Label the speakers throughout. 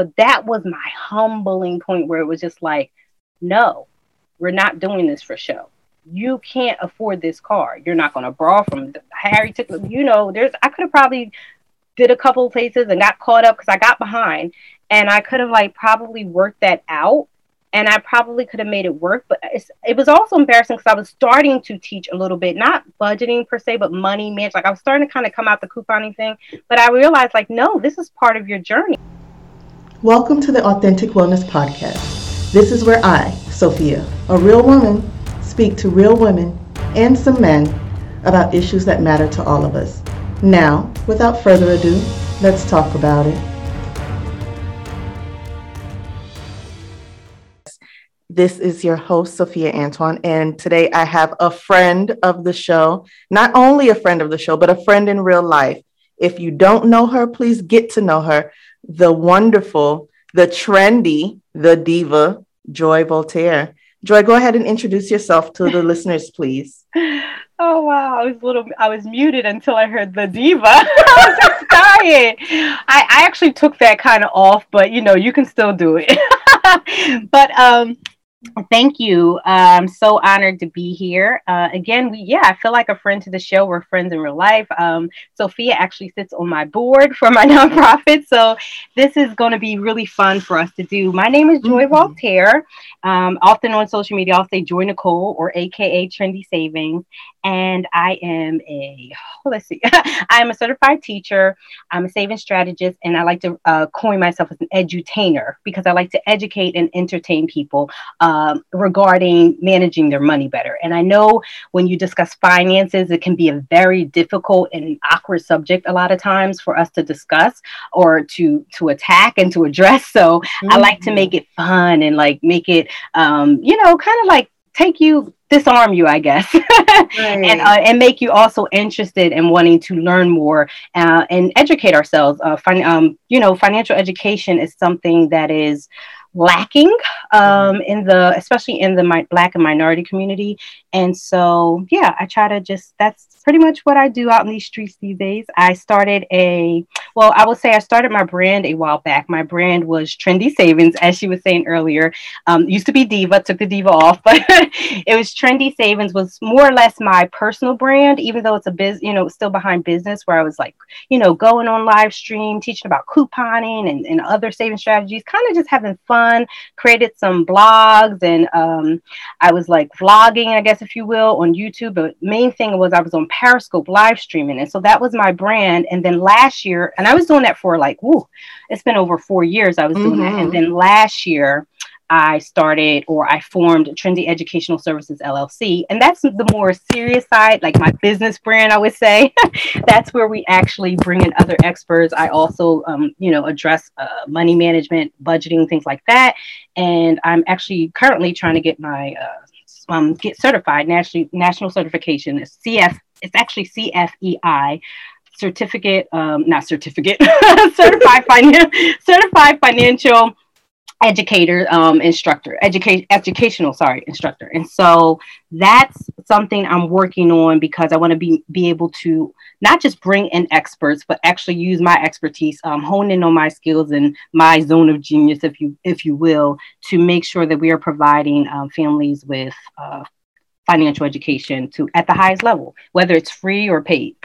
Speaker 1: But that was my humbling point where it was just like, no, we're not doing this for show. You can't afford this car. You're not going to borrow from Harry. Took you know. There's I could have probably did a couple of places and got caught up because I got behind, and I could have like probably worked that out and I probably could have made it work. But it was also embarrassing because I was starting to teach a little bit, not budgeting per se, but money management. Like I was starting to kind of come out the couponing thing, but I realized like, no, this is part of your journey.
Speaker 2: Welcome to the Authentic Wellness Podcast. This is where I, Sophia, a real woman, speak to real women and some men about issues that matter to all of us. Now, without further ado, let's talk about it. This is your host, Sophia Antoine, and today I have a friend of the show, not only a friend of the show, but a friend in real life. If you don't know her, please get to know her. The wonderful, the trendy, the diva, Joy Voltaire. Joy, go ahead and introduce yourself to the listeners, please.
Speaker 1: Oh wow, I was little I was muted until I heard the diva. I was just dying. I, I actually took that kind of off, but you know, you can still do it. but um Thank you. I'm so honored to be here. Uh, again, we yeah, I feel like a friend to the show. We're friends in real life. Um, Sophia actually sits on my board for my nonprofit, so this is going to be really fun for us to do. My name is Joy mm-hmm. Voltaire. Um, often on social media, I'll say Joy Nicole or AKA Trendy Savings, and I am a let's see, I am a certified teacher. I'm a savings strategist, and I like to uh, coin myself as an edutainer because I like to educate and entertain people um, regarding managing their money better. And I know when you discuss finances, it can be a very difficult and awkward subject a lot of times for us to discuss or to to attack and to address. So mm-hmm. I like to make it fun and like make it, um, you know, kind of like take you disarm you, I guess, right. and uh, and make you also interested in wanting to learn more uh, and educate ourselves. Uh, fin- um, you know, financial education is something that is lacking um, mm-hmm. in the especially in the mi- black and minority community and so yeah i try to just that's pretty much what i do out in these streets these days. I started a well i will say i started my brand a while back. My brand was trendy savings as she was saying earlier. Um, used to be diva took the diva off but it was trendy savings was more or less my personal brand even though it's a biz you know still behind business where i was like you know going on live stream teaching about couponing and, and other saving strategies kind of just having fun fun, created some blogs, and um, I was like vlogging, I guess, if you will, on YouTube. But main thing was I was on Periscope live streaming. And so that was my brand. And then last year, and I was doing that for like, whoo, it's been over four years I was doing mm-hmm. that. And mm-hmm. then last year, I started or I formed Trendy Educational Services LLC. And that's the more serious side, like my business brand, I would say. that's where we actually bring in other experts. I also, um, you know, address uh, money management, budgeting, things like that. And I'm actually currently trying to get my uh, um, get certified national national certification. It's CF. It's actually CFEI certificate, um, not certificate, certified finan- certified financial educator um, instructor education educational sorry instructor. And so that's something i'm working on because i want to be be able to not just bring in experts but actually use my expertise um, hone in on my skills and my zone of genius if you if you will to make sure that we are providing um, families with uh, financial education to at the highest level whether it's free or paid.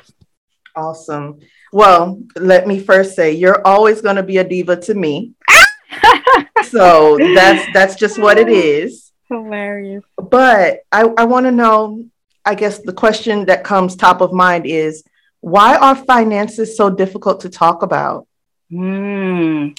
Speaker 2: Awesome. Well let me first say you're always going to be a diva to me so that's that's just what it is.
Speaker 1: Hilarious.
Speaker 2: But I, I want to know, I guess the question that comes top of mind is why are finances so difficult to talk about?
Speaker 1: Hmm.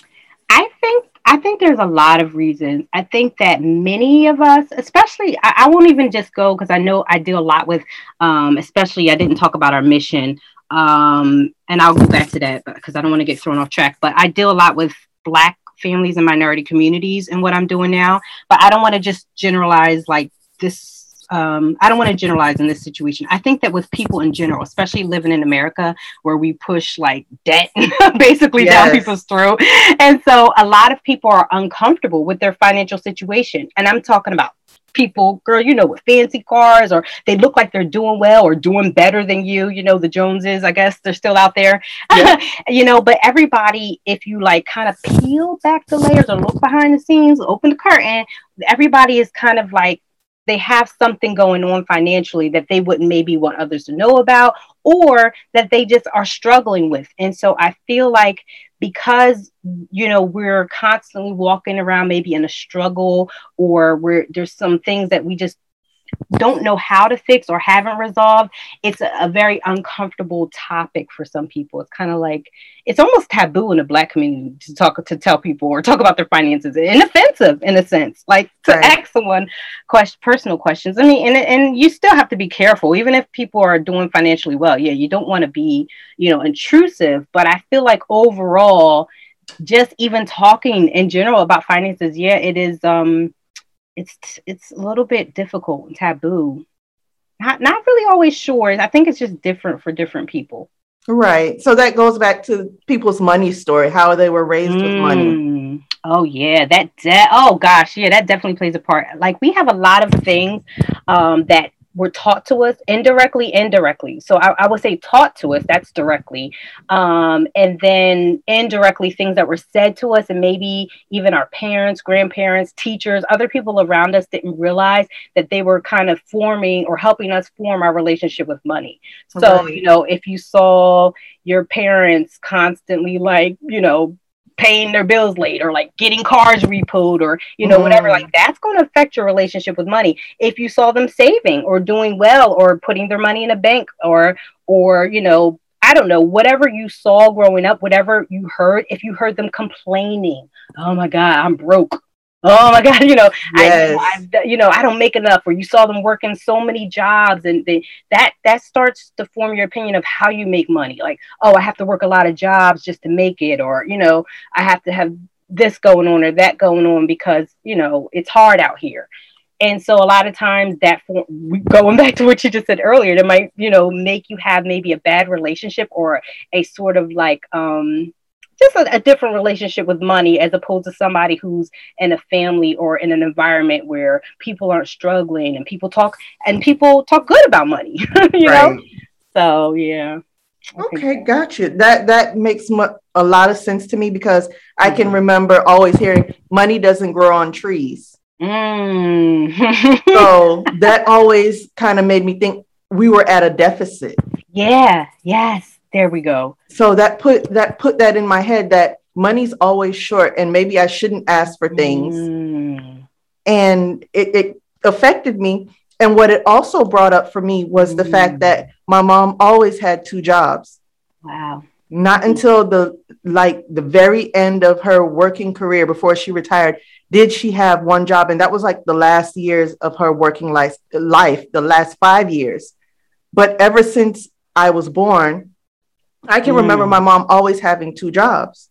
Speaker 1: I think I think there's a lot of reasons. I think that many of us, especially, I, I won't even just go because I know I deal a lot with, um, especially I didn't talk about our mission, um, and I'll go back to that because I don't want to get thrown off track. But I deal a lot with Black families and minority communities and what I'm doing now. But I don't want to just generalize like this. Um, I don't want to generalize in this situation. I think that with people in general, especially living in America, where we push like debt basically yes. down people's throat, and so a lot of people are uncomfortable with their financial situation. And I'm talking about people, girl, you know, with fancy cars or they look like they're doing well or doing better than you. You know, the Joneses, I guess they're still out there. Yeah. you know, but everybody, if you like kind of peel back the layers or look behind the scenes, open the curtain, everybody is kind of like they have something going on financially that they wouldn't maybe want others to know about or that they just are struggling with. And so I feel like because you know we're constantly walking around maybe in a struggle or we're there's some things that we just don't know how to fix or haven't resolved, it's a, a very uncomfortable topic for some people. It's kind of like it's almost taboo in the black community to talk to tell people or talk about their finances and offensive in a sense, like to right. ask someone question personal questions. I mean, and and you still have to be careful, even if people are doing financially well. Yeah, you don't want to be you know intrusive, but I feel like overall, just even talking in general about finances, yeah, it is um it's it's a little bit difficult and taboo. Not not really always sure. I think it's just different for different people.
Speaker 2: Right. So that goes back to people's money story, how they were raised mm. with money.
Speaker 1: Mm. Oh yeah, that de- oh gosh, yeah, that definitely plays a part. Like we have a lot of things um, that were taught to us indirectly, indirectly. So I, I would say taught to us, that's directly. Um, and then indirectly, things that were said to us, and maybe even our parents, grandparents, teachers, other people around us didn't realize that they were kind of forming or helping us form our relationship with money. So, right. you know, if you saw your parents constantly like, you know, paying their bills late or like getting cars repoed or you know mm. whatever. Like that's going to affect your relationship with money. If you saw them saving or doing well or putting their money in a bank or or you know I don't know, whatever you saw growing up, whatever you heard, if you heard them complaining, oh my God, I'm broke oh my god you know yes. I, I, you know i don't make enough or you saw them working so many jobs and they, that that starts to form your opinion of how you make money like oh i have to work a lot of jobs just to make it or you know i have to have this going on or that going on because you know it's hard out here and so a lot of times that for, going back to what you just said earlier that might you know make you have maybe a bad relationship or a sort of like um just a, a, different relationship with money as opposed to somebody who's in a family or in an environment where people aren't struggling and people talk and people talk good about money you right. know so yeah.
Speaker 2: Okay gotcha. That that makes mu- a lot of sense to me because i can mm-hmm. remember always hearing money doesn't grow on trees. Mm. so that always kind of made me think we were at a deficit.
Speaker 1: Yeah yes there we go.
Speaker 2: So that put that put that in my head that money's always short and maybe I shouldn't ask for things. Mm. And it, it affected me. And what it also brought up for me was mm. the fact mm. that my mom always had two jobs.
Speaker 1: Wow.
Speaker 2: Not until the like the very end of her working career before she retired did she have one job and that was like the last years of her working life life the last 5 years. But ever since I was born, I can mm. remember my mom always having two jobs.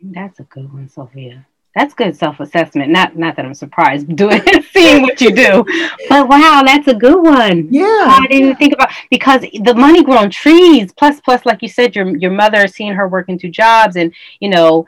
Speaker 1: That's a good one, Sophia. That's good self-assessment. Not not that I'm surprised doing seeing what you do, but wow, that's a good one.
Speaker 2: Yeah,
Speaker 1: I didn't even think about because the money grown trees. Plus, plus, like you said, your your mother seeing her working two jobs, and you know,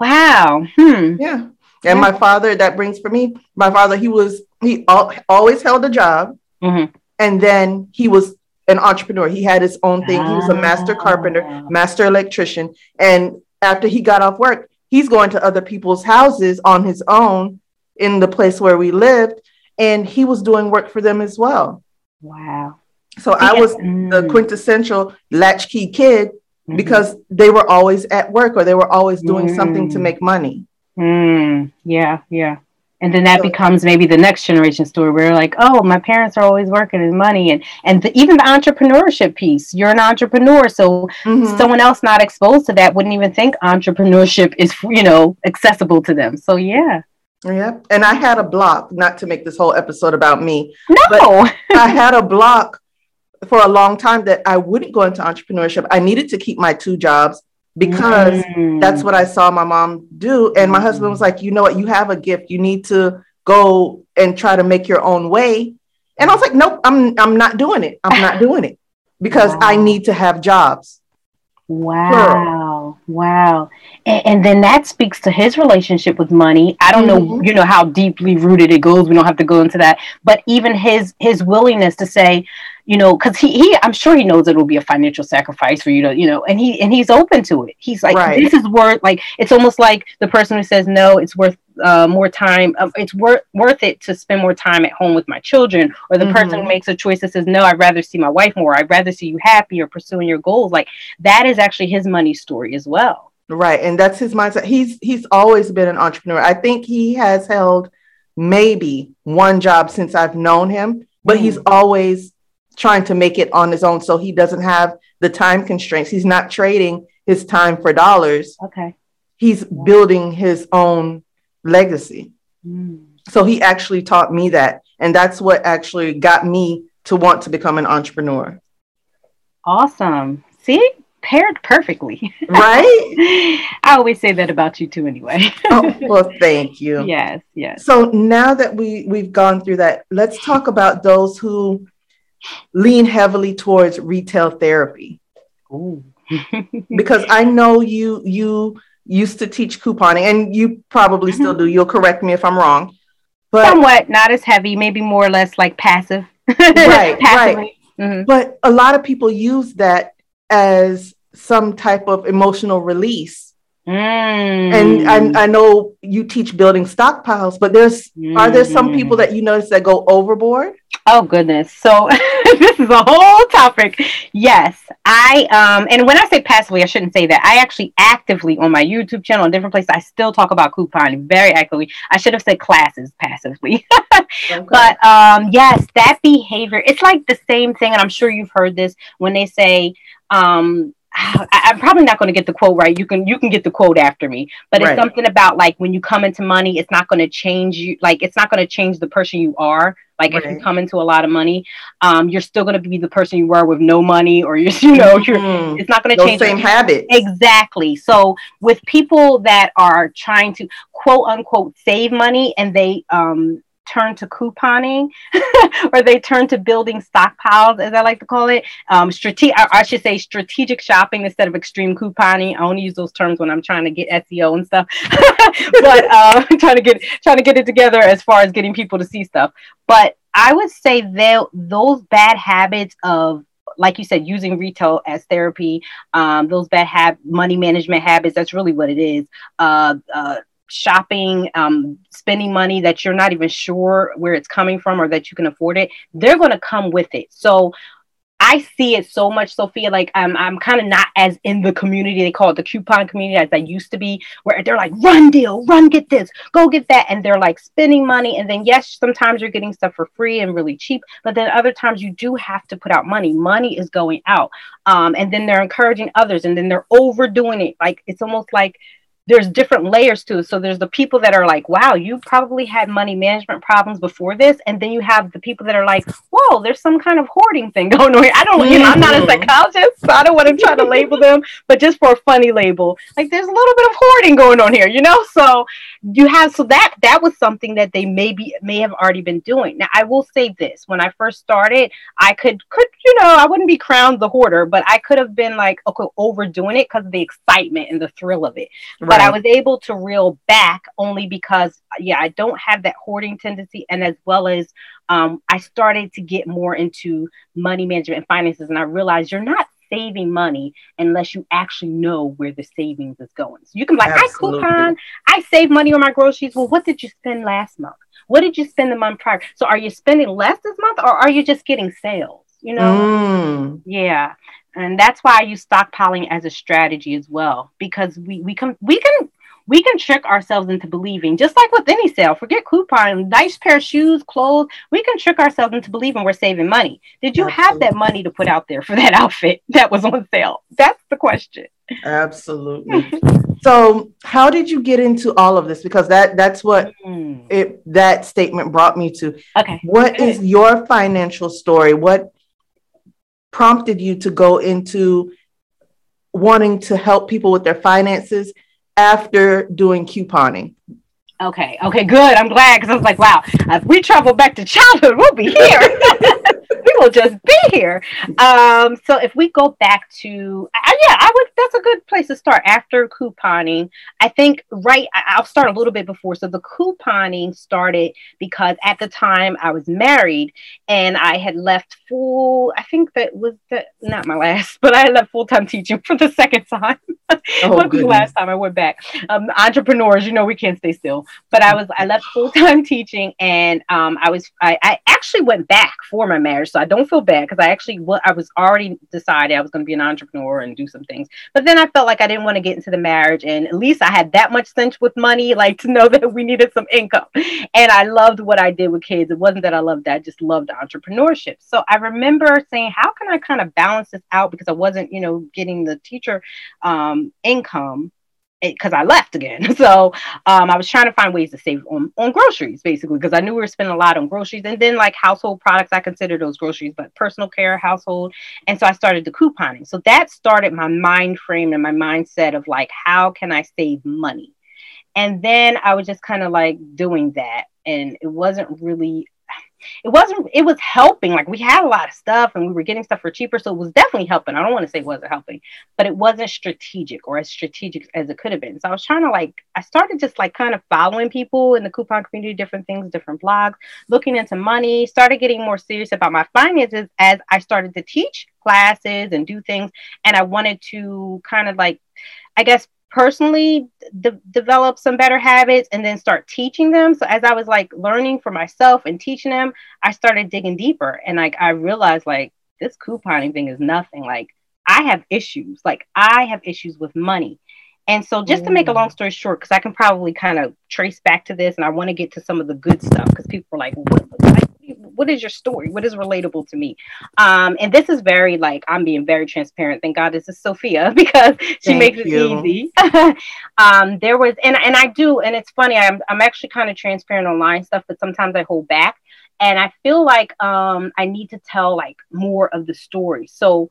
Speaker 1: wow. Hmm.
Speaker 2: Yeah, and yeah. my father. That brings for me. My father. He was he al- always held a job, mm-hmm. and then he was an entrepreneur. He had his own thing. He was a master carpenter, ah. master electrician. And after he got off work, he's going to other people's houses on his own in the place where we lived. And he was doing work for them as well.
Speaker 1: Wow.
Speaker 2: So I was mm. the quintessential latchkey kid mm-hmm. because they were always at work or they were always doing mm. something to mm. make money.
Speaker 1: Mm. Yeah, yeah and then that becomes maybe the next generation story where like oh my parents are always working and money and and the, even the entrepreneurship piece. You're an entrepreneur so mm-hmm. someone else not exposed to that wouldn't even think entrepreneurship is you know accessible to them. So yeah.
Speaker 2: Yeah. And i had a block not to make this whole episode about me
Speaker 1: no!
Speaker 2: i had a block for a long time that i wouldn't go into entrepreneurship. I needed to keep my two jobs because mm. that's what I saw my mom do. And my husband was like, you know what, you have a gift. You need to go and try to make your own way. And I was like, nope, I'm I'm not doing it. I'm not doing it because wow. I need to have jobs.
Speaker 1: Wow. Wow. Wow. And, and, then that speaks to his relationship with money. I don't mm-hmm. know, you know, how deeply rooted it goes. We don't have to go into that. But even his his willingness to say, you know, because he, he I'm sure he knows it will be a financial sacrifice for you to, you know, and he and he's open to it. He's like, right. this is worth like it's almost like the person who says no, it's worth uh, more time. Um, it's worth worth it to spend more time at home with my children, or the mm-hmm. person who makes a choice that says no, I'd rather see my wife more. I'd rather see you happy or pursuing your goals. Like that is actually his money story as well.
Speaker 2: Right, and that's his mindset. He's he's always been an entrepreneur. I think he has held maybe one job since I've known him, but mm. he's always trying to make it on his own so he doesn't have the time constraints. He's not trading his time for dollars.
Speaker 1: Okay.
Speaker 2: He's building his own legacy. Mm. So he actually taught me that. And that's what actually got me to want to become an entrepreneur.
Speaker 1: Awesome. See, paired perfectly.
Speaker 2: Right?
Speaker 1: I always say that about you too anyway.
Speaker 2: oh, well, thank you.
Speaker 1: Yes, yes.
Speaker 2: So now that we we've gone through that, let's talk about those who lean heavily towards retail therapy. because I know you you used to teach couponing and you probably still mm-hmm. do. You'll correct me if I'm wrong.
Speaker 1: But somewhat not as heavy, maybe more or less like passive.
Speaker 2: right, right. Mm-hmm. But a lot of people use that as some type of emotional release.
Speaker 1: Mm.
Speaker 2: And I, I, know you teach building stockpiles, but there's mm. are there some people that you notice that go overboard?
Speaker 1: Oh goodness. So this is a whole topic. Yes, I um and when I say passively, I shouldn't say that. I actually actively on my YouTube channel and different places I still talk about couponing very actively. I should have said classes passively. okay. But um yes, that behavior, it's like the same thing and I'm sure you've heard this when they say um I, am probably not going to get the quote right. You can you can get the quote after me, but it's right. something about like when you come into money, it's not going to change you. Like it's not going to change the person you are. Like right. if you come into a lot of money, um, you're still going to be the person you were with no money, or you're, you know you're. Mm-hmm. It's not going to change.
Speaker 2: Same habit.
Speaker 1: Exactly. So with people that are trying to quote unquote save money and they um turn to couponing or they turn to building stockpiles, as I like to call it. Um, strate- I should say strategic shopping instead of extreme couponing. I only use those terms when I'm trying to get SEO and stuff, but uh, trying to get trying to get it together as far as getting people to see stuff. But I would say that those bad habits of like you said, using retail as therapy, um, those bad have money management habits. That's really what it is. Uh, uh, shopping, um, spending money that you're not even sure where it's coming from or that you can afford it, they're going to come with it. So I see it so much, Sophia. Like I'm, I'm kind of not as in the community. They call it the coupon community as I used to be, where they're like, run deal, run, get this, go get that. And they're like spending money. And then, yes, sometimes you're getting stuff for free and really cheap, but then other times you do have to put out money. Money is going out. Um, and then they're encouraging others and then they're overdoing it. Like it's almost like there's different layers to it. So there's the people that are like, wow, you probably had money management problems before this. And then you have the people that are like, whoa, there's some kind of hoarding thing going on. Here. I don't, you know, I'm not a mm-hmm. psychologist, so I don't want to try to label them, but just for a funny label, like there's a little bit of hoarding going on here, you know? So you have, so that, that was something that they maybe may have already been doing. Now I will say this, when I first started, I could, could, you know, I wouldn't be crowned the hoarder, but I could have been like, okay, overdoing it because of the excitement and the thrill of it. Right but I was able to reel back only because, yeah, I don't have that hoarding tendency, and as well as um, I started to get more into money management and finances, and I realized you're not saving money unless you actually know where the savings is going. So you can be like, Absolutely. I coupon, I save money on my groceries. Well, what did you spend last month? What did you spend the month prior? So are you spending less this month or are you just getting sales? You know? Mm. Yeah and that's why I use stockpiling as a strategy as well because we we can we can we can trick ourselves into believing just like with any sale. Forget coupon nice pair of shoes clothes. We can trick ourselves into believing we're saving money. Did you absolutely. have that money to put out there for that outfit that was on sale? That's the question.
Speaker 2: Absolutely. So how did you get into all of this? Because that that's what mm. it that statement brought me to.
Speaker 1: Okay.
Speaker 2: What is your financial story? What prompted you to go into wanting to help people with their finances after doing couponing?
Speaker 1: Okay, okay, good. I'm glad because I was like, wow, if we travel back to childhood, we'll be here. we will just be here. Um, so if we go back to, uh, yeah, I would. That's a good place to start after couponing. I think right. I'll start a little bit before. So the couponing started because at the time I was married and I had left full. I think that was the not my last, but I left full time teaching for the second time. Oh, the last time I went back. Um, entrepreneurs, you know, we can't stay still. But I was I left full time teaching, and um, I was I, I actually went back for my marriage, so I don't feel bad because I actually what I was already decided I was going to be an entrepreneur and do some things. But then I felt like I didn't want to get into the marriage, and at least I had that much sense with money, like to know that we needed some income. And I loved what I did with kids. It wasn't that I loved that; I just loved entrepreneurship. So I remember saying, "How can I kind of balance this out?" Because I wasn't, you know, getting the teacher um, income because I left again. So um, I was trying to find ways to save on, on groceries, basically, because I knew we were spending a lot on groceries and then like household products. I consider those groceries, but personal care, household. And so I started the couponing. So that started my mind frame and my mindset of like, how can I save money? And then I was just kind of like doing that. And it wasn't really it wasn't it was helping. Like we had a lot of stuff and we were getting stuff for cheaper so it was definitely helping. I don't want to say it wasn't helping but it wasn't strategic or as strategic as it could have been. So i was trying to like i started just like kind of following people in the coupon community different things different blogs looking into money started getting more serious about my finances as i started to teach classes and do things and i wanted to kind of like i guess personally de- develop some better habits and then start teaching them. So as i was like learning for myself and teaching them i started digging deeper. And like i realized like this couponing thing is nothing. Like i have issues. Like i have issues with money. And so just to make a mm. long story short because i can probably kind of trace back to this and i want to get to some of the good stuff because people are like what, what is your story? What is relatable to me? Um, and this is very like I'm being very transparent. Thank God this is Sophia because she Thank makes it easy. um, there was and and I do, and it's funny. I'm I'm actually kind of transparent online stuff, but sometimes I hold back, and I feel like um I need to tell like more of the story. So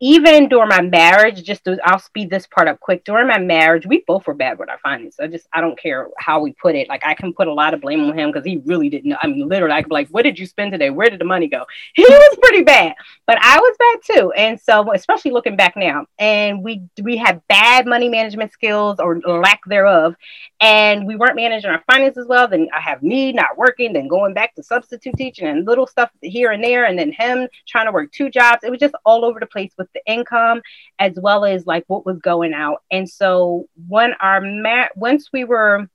Speaker 1: even during my marriage, just to, I'll speed this part up quick. During my marriage, we both were bad with our finances. I just I don't care how we put it. Like I can put a lot of blame on him because he really didn't know. I mean, literally, I could be like, "What did you spend today? Where did the money go?" He was pretty bad, but I was bad too. And so, especially looking back now, and we we had bad money management skills or lack thereof, and we weren't managing our finances well. Then I have me not working, then going back to substitute teaching and little stuff here and there, and then him trying to work two jobs. It was just all over the place with the income as well as like what was going out. And so when our mat once we were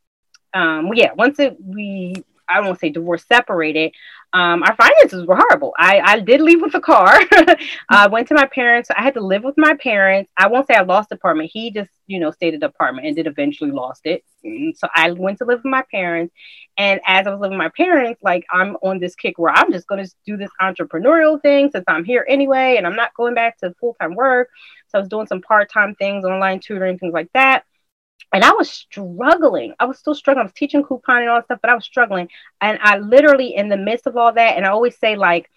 Speaker 1: um yeah, once it we I won't say divorce separated, um, our finances were horrible. I, I did leave with a car. I went to my parents. I had to live with my parents. I won't say I lost the apartment. He just, you know, stayed at the apartment and did eventually lost it. And so I went to live with my parents. And as I was living with my parents, like I'm on this kick where I'm just going to do this entrepreneurial thing since I'm here anyway, and I'm not going back to full time work. So I was doing some part time things, online tutoring, things like that and I was struggling. I was still struggling. I was teaching coupon and all that stuff, but I was struggling. And I literally, in the midst of all that, and I always say, like,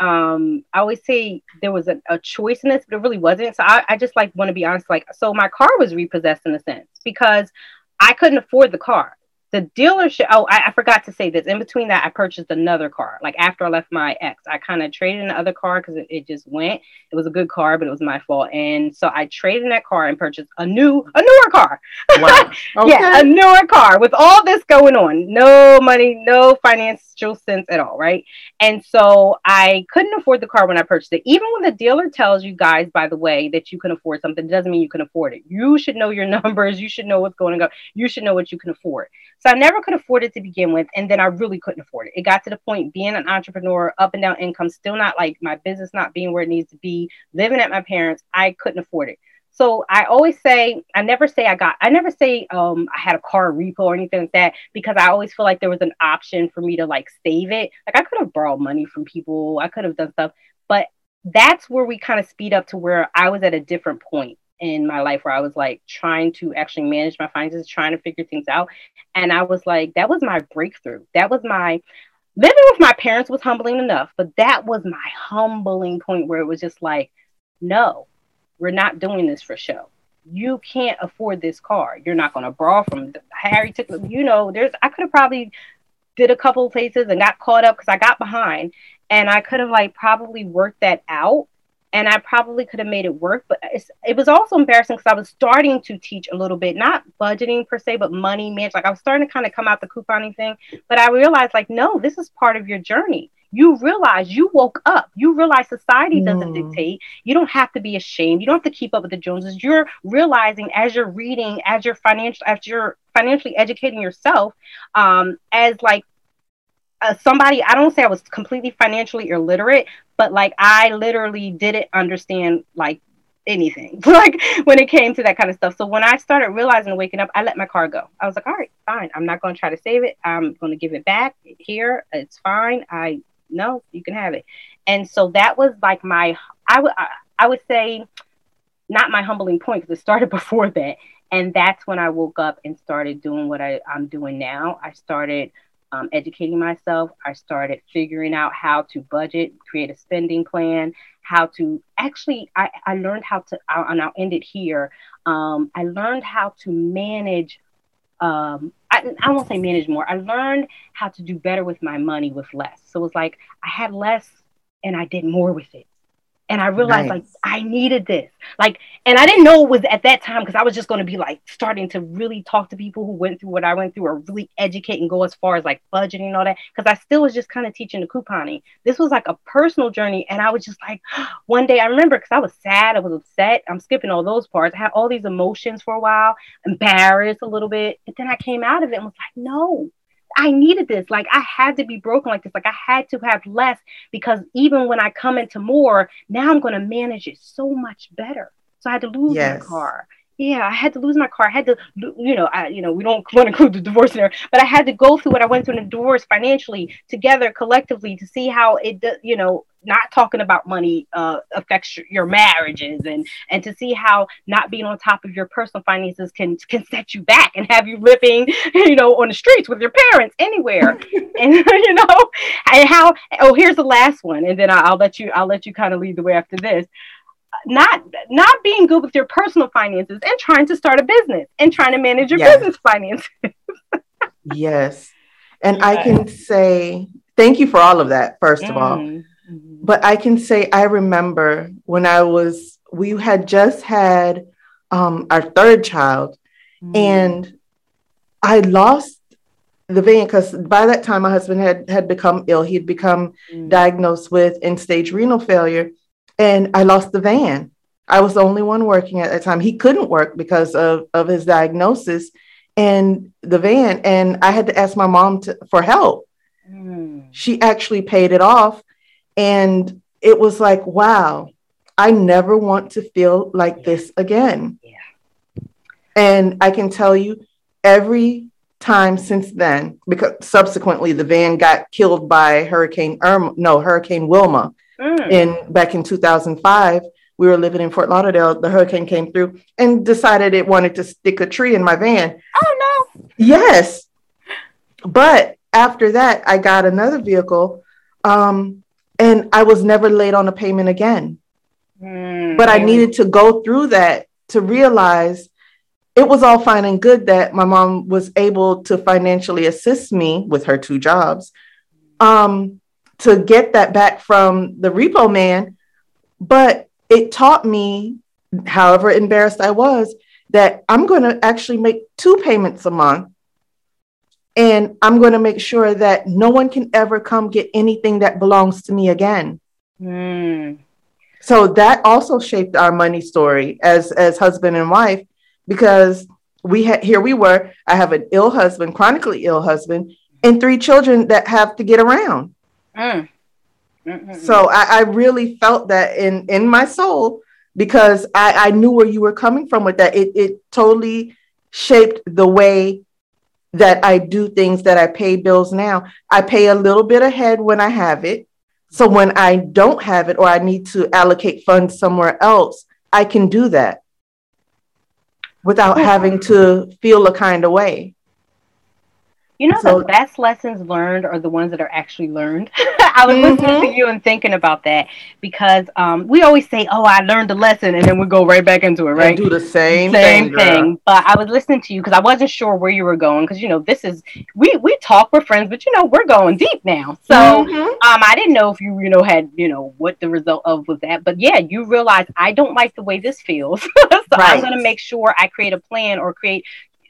Speaker 1: um, I always say there was a, a choice in this, but it really wasn't. So I, I just like want to be honest. Like, so my car was repossessed in a sense because I couldn't afford the car the dealership oh I, I, forgot to say this. In between that i purchased another car. Like after i left my ex i kind of traded in the other car because it, it, just went. It was a good car but it was my fault. And so i traded in that car and purchased a new a newer car. Wow. okay. yeah a newer car with all this going on. No money no financial sense at all right? And so i couldn't afford the car when i purchased it. Even when the dealer tells you guys by the way that you can afford something doesn't mean you can afford it. You should know your numbers. You should know what's going to go you should know what you can afford so I never could afford it to begin with. And then I really couldn't afford it. It got to the point being an entrepreneur, up and down income, still not like my business not being where it needs to be, living at my parents, I couldn't afford it. So I always say, I never say I got, I never say um, I had a car repo or anything like that because I always feel like there was an option for me to like save it. Like I could have borrowed money from people, I could have done stuff, but that's where we kind of speed up to where I was at a different point in my life where I was like trying to actually manage my finances, trying to figure things out. And I was like, that was my breakthrough. That was my living with my parents was humbling enough, but that was my humbling point where it was just like, no, we're not doing this for show. You can't afford this car. You're not going to borrow from Harry. Took you know, there's I could have probably did a couple of places and got caught up because I got behind. and I could have like probably worked that out and I probably could have made it work. But it was also embarrassing because I was starting to teach a little bit, not budgeting per se, but money management. Like I was starting to kind of come out the couponing thing, but I realized like, no, this is part of your journey. You realize you woke up. You realize society doesn't mm. dictate. You don't have to be ashamed. You don't have to keep up with the Joneses. You're realizing as you're reading, as you're financial, as you're financially educating yourself, um, as like uh, somebody i don't say i was completely financially illiterate but like i literally didn't understand like anything like when it came to that kind of stuff. So when i started realizing waking up i let my car go. I was like all right fine. I'm not going to try to save it. I'm going to give it back here. It's fine. I no you can have it. And so that was like my i would i would say not my humbling point because it started before that. And that's when i woke up and started doing what I, i'm doing now. I started um, educating myself. I started figuring out how to budget, create a spending plan, how to actually, I, I learned how to, I, and I'll end it here. Um, I learned how to manage. Um, I, I won't say manage more. I learned how to do better with my money with less. So it was like I had less and I did more with it. And I realized nice. like I needed this. Like, and I didn't know it was at that time because I was just going to be like starting to really talk to people who went through what I went through or really educate and go as far as like budgeting and all that. Because I still was just kind of teaching the couponing. This was like a personal journey. And I was just like, one day I remember because I was sad, I was upset. I'm skipping all those parts. I had all these emotions for a while, embarrassed a little bit. But then I came out of it and was like, no, I needed this. Like I had to be broken like this. Like I had to have less because even when I come into more, now I'm going to manage it so much better. So I had to lose yes. my car yeah, I had to lose my car. I had to, you know, I, you know, we don't want to include the divorce in there, but I had to go through what I went through in the divorce financially together collectively to see how it, you know, not talking about money uh, affects your marriages and and to see how not being on top of your personal finances can can set you back and have you living you know on the streets with your parents anywhere. And you know and how oh here's the last one and then I'll let you I'll let you kind of lead the way after this not not being good with your personal finances and trying to start a business and trying to manage your yes. business finances.
Speaker 2: yes. And. I can say thank you for all of that, first of all. Mm-hmm. But I can say I remember when I was we had just had um, our third child mm-hmm. and I lost the van because by that time my husband had had become ill. He had become mm-hmm. diagnosed with end stage renal failure and I lost the van. I was the only one working at that time. He couldn't work because of, of his diagnosis and the van. And I had to ask my mom to, for help. Mm. She actually paid it off. And it was like, wow, I never want to feel like yeah. this again. Yeah. And I can tell you, every time since then, because subsequently the van got killed by Hurricane Irma, no, Hurricane Wilma. Mm. In back in 2005, we were living in Fort Lauderdale. The hurricane came through and decided it wanted to stick a tree in my van.
Speaker 1: Oh
Speaker 2: no! Yes, but after that, I got another vehicle, um, and I was never late on a payment again. Mm. But I needed to go through that to realize it was all fine and good that my mom was able to financially assist me with her two jobs. Um, to get that back from the repo man. But it taught me, however embarrassed I was, that I'm going to actually make two payments a month. And I'm going to make sure that no one can ever come get anything that belongs to me again. Mm. So that also shaped our money story as as husband and wife because we had here we were. I have an ill husband, chronically ill husband, and three children that have to get around. Mm. So I, I, really felt that in in my soul because I, I knew where you were coming from with that. It it totally shaped the way that I do things that I pay bills now. I pay a little bit ahead when I have it. So when I don't have it or I need to allocate funds somewhere else, I can do that without having to feel a kind of way
Speaker 1: You know, so, the best lessons learned are the ones that are actually learned. I was mm-hmm. listening to you and thinking about that because um, we always say, "Oh, I learned a lesson," and then we go right back into it, right? And
Speaker 2: do the same
Speaker 1: same thing. thing. But I was listening to you because I wasn't sure where you were going because you know this is we we talk we're friends, but you know we're going deep now. So mm-hmm. um, I didn't know if you you know had you know what the result of was that, but yeah, you realize I don't like the way this feels, so right. I'm going to make sure I create a plan or create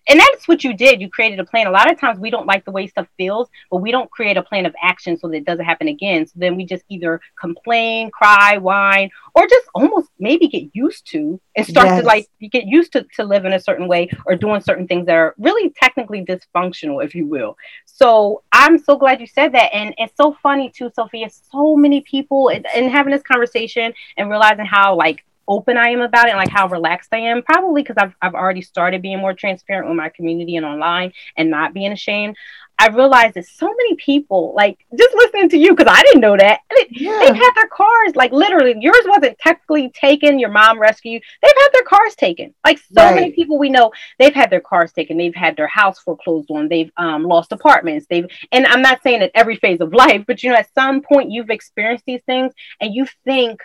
Speaker 1: and that's what you did. You created a plan. A lot of times we don't like the way stuff feels, but we don't create a plan of action so that it doesn't happen again. So then we just either complain, cry, whine, or just almost maybe get used to and start yes. to like get used to, to live in a certain way or doing certain things that are really technically dysfunctional, if you will. So I'm so glad you said that. And it's so funny too, Sophia. So many people and, and having this conversation and realizing how like open I am about it and like how relaxed I am. Probably because I've, I've already started being more transparent with my community and online and not being ashamed. I realized that so many people, like just listening to you, because I didn't know that, yeah. they've had their cars, like literally, yours wasn't technically taken, your mom rescued, they've had their cars taken. Like so right. many people we know, they've had their cars taken, they've had their house foreclosed on, they've um, lost apartments, they've, and I'm not saying at every phase of life, but you know, at some point you've experienced these things and you think,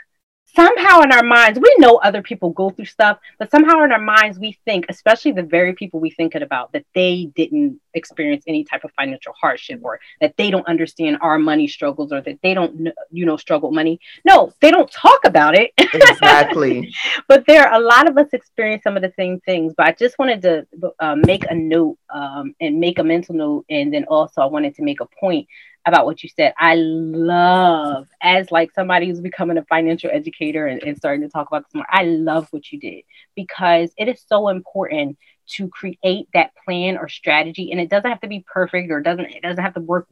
Speaker 1: somehow in our minds, we know other people go through stuff, but somehow in our minds, we think, especially the very people we thinking about, that they didn't experience any type of financial hardship or that they don't understand our money struggles or that they don't, you know, struggle money. No, they don't talk about it.
Speaker 2: Exactly.
Speaker 1: but there are a lot of us experience some of the same things. But I just wanted to uh, make a note um, and make a mental note. And then also, I wanted to make a point about what you said. I love, as like somebody who's becoming a financial educator and, and starting to talk about this more, I love what you did because it is so important to create that plan or strategy. And it doesn't have to be perfect or doesn't it doesn't have to work